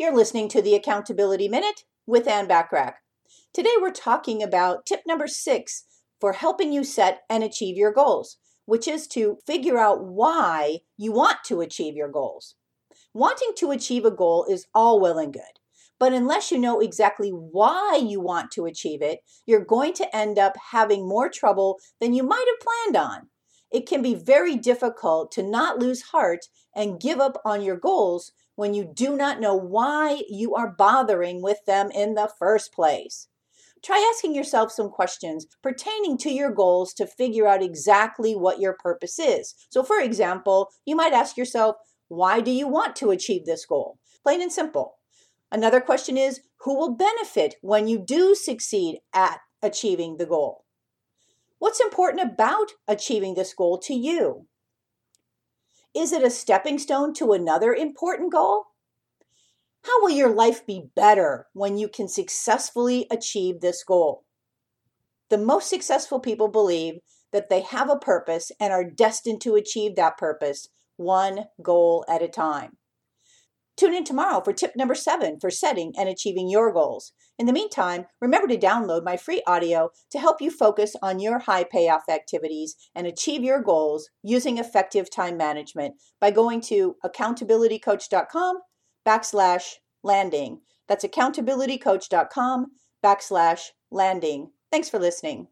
You're listening to the Accountability Minute with Anne Bachrach. Today we're talking about tip number six for helping you set and achieve your goals, which is to figure out why you want to achieve your goals. Wanting to achieve a goal is all well and good, but unless you know exactly why you want to achieve it, you're going to end up having more trouble than you might have planned on. It can be very difficult to not lose heart and give up on your goals when you do not know why you are bothering with them in the first place. Try asking yourself some questions pertaining to your goals to figure out exactly what your purpose is. So, for example, you might ask yourself, why do you want to achieve this goal? Plain and simple. Another question is, who will benefit when you do succeed at achieving the goal? What's important about achieving this goal to you? Is it a stepping stone to another important goal? How will your life be better when you can successfully achieve this goal? The most successful people believe that they have a purpose and are destined to achieve that purpose one goal at a time. Tune in tomorrow for tip number seven for setting and achieving your goals. In the meantime, remember to download my free audio to help you focus on your high payoff activities and achieve your goals using effective time management by going to accountabilitycoach.com backslash landing. That's accountabilitycoach.com backslash landing. Thanks for listening.